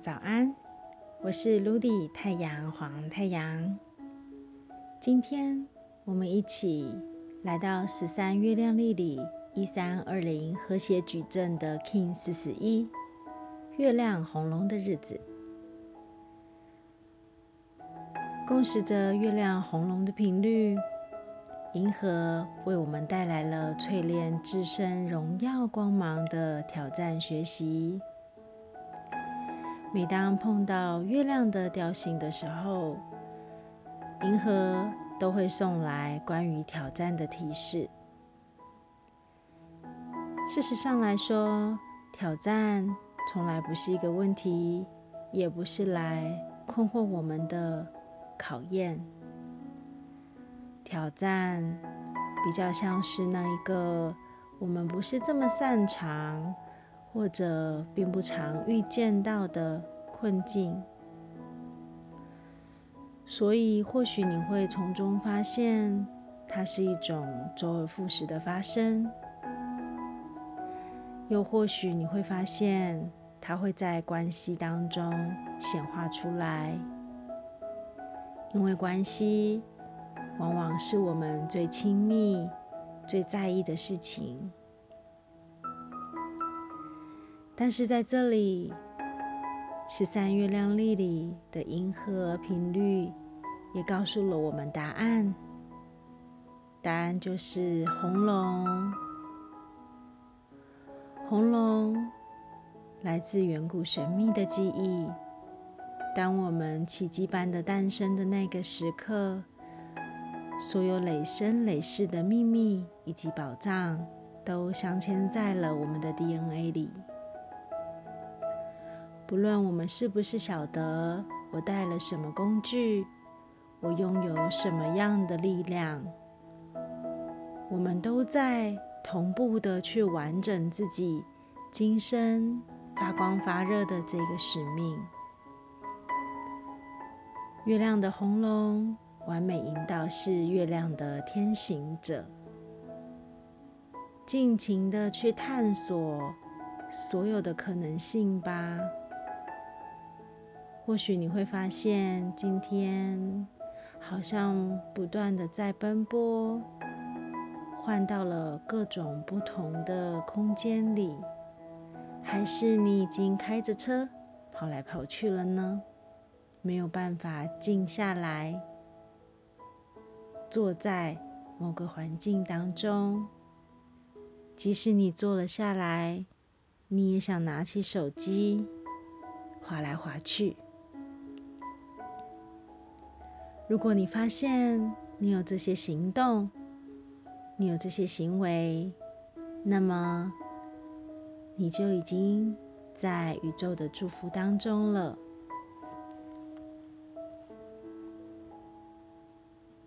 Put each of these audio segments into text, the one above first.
早安，我是 Ludy 太阳黄太阳。今天我们一起来到十三月亮历里一三二零和谐矩阵的 King 四十一月亮红龙的日子，共识着月亮红龙的频率。银河为我们带来了淬炼自身荣耀光芒的挑战学习。每当碰到月亮的调性的时候，银河都会送来关于挑战的提示。事实上来说，挑战从来不是一个问题，也不是来困惑我们的考验。挑战比较像是那一个我们不是这么擅长或者并不常遇见到的困境，所以或许你会从中发现它是一种周而复始的发生，又或许你会发现它会在关系当中显化出来，因为关系。往往是我们最亲密、最在意的事情，但是在这里，十三月亮历里的银河频率也告诉了我们答案。答案就是红龙。红龙来自远古神秘的记忆。当我们奇迹般的诞生的那个时刻。所有累生累世的秘密以及宝藏，都镶嵌在了我们的 DNA 里。不论我们是不是晓得我带了什么工具，我拥有什么样的力量，我们都在同步的去完整自己今生发光发热的这个使命。月亮的红龙。完美引导是月亮的天行者，尽情的去探索所有的可能性吧。或许你会发现，今天好像不断的在奔波，换到了各种不同的空间里，还是你已经开着车跑来跑去了呢？没有办法静下来。坐在某个环境当中，即使你坐了下来，你也想拿起手机划来划去。如果你发现你有这些行动，你有这些行为，那么你就已经在宇宙的祝福当中了。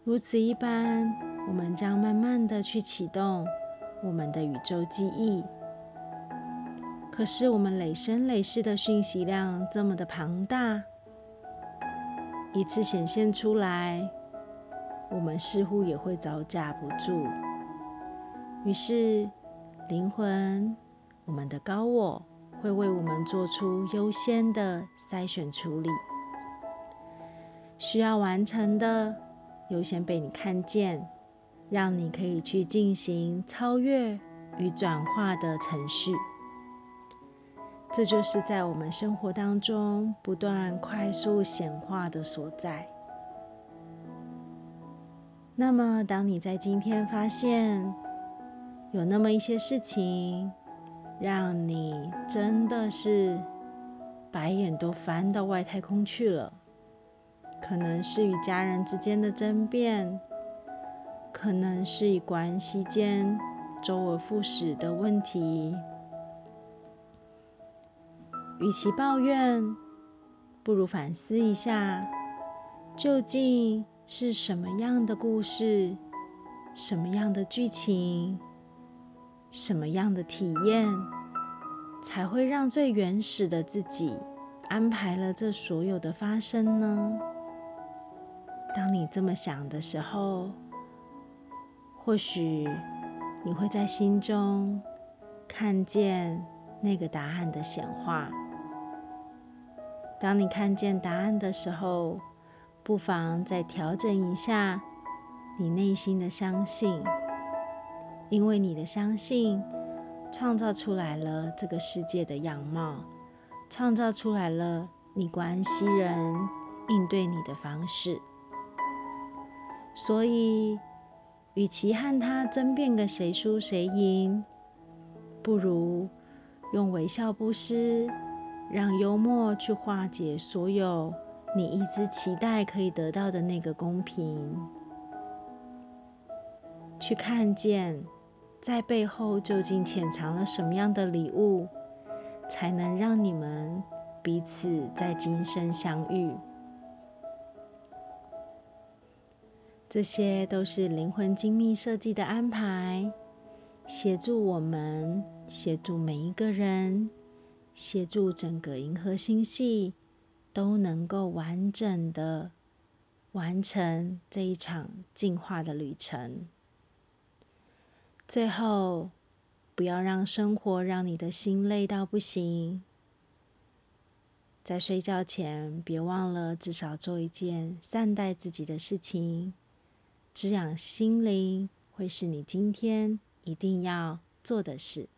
如此一般，我们将慢慢的去启动我们的宇宙记忆。可是我们累生累世的讯息量这么的庞大，一次显现出来，我们似乎也会招架不住。于是灵魂，我们的高我会为我们做出优先的筛选处理，需要完成的。优先被你看见，让你可以去进行超越与转化的程序。这就是在我们生活当中不断快速显化的所在。那么，当你在今天发现有那么一些事情，让你真的是白眼都翻到外太空去了。可能是与家人之间的争辩，可能是与关系间周而复始的问题。与其抱怨，不如反思一下，究竟是什么样的故事、什么样的剧情、什么样的体验，才会让最原始的自己安排了这所有的发生呢？当你这么想的时候，或许你会在心中看见那个答案的显化。当你看见答案的时候，不妨再调整一下你内心的相信，因为你的相信创造出来了这个世界的样貌，创造出来了你关系人应对你的方式。所以，与其和他争辩个谁输谁赢，不如用微笑布施。让幽默去化解所有你一直期待可以得到的那个公平，去看见在背后究竟潜藏了什么样的礼物，才能让你们彼此在今生相遇。这些都是灵魂精密设计的安排，协助我们，协助每一个人。协助整个银河星系都能够完整的完成这一场进化的旅程。最后，不要让生活让你的心累到不行。在睡觉前，别忘了至少做一件善待自己的事情，滋养心灵会是你今天一定要做的事。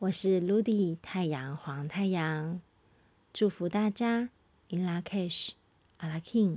我是 Ludy 太阳黄太阳，祝福大家 In La Cash, a la King。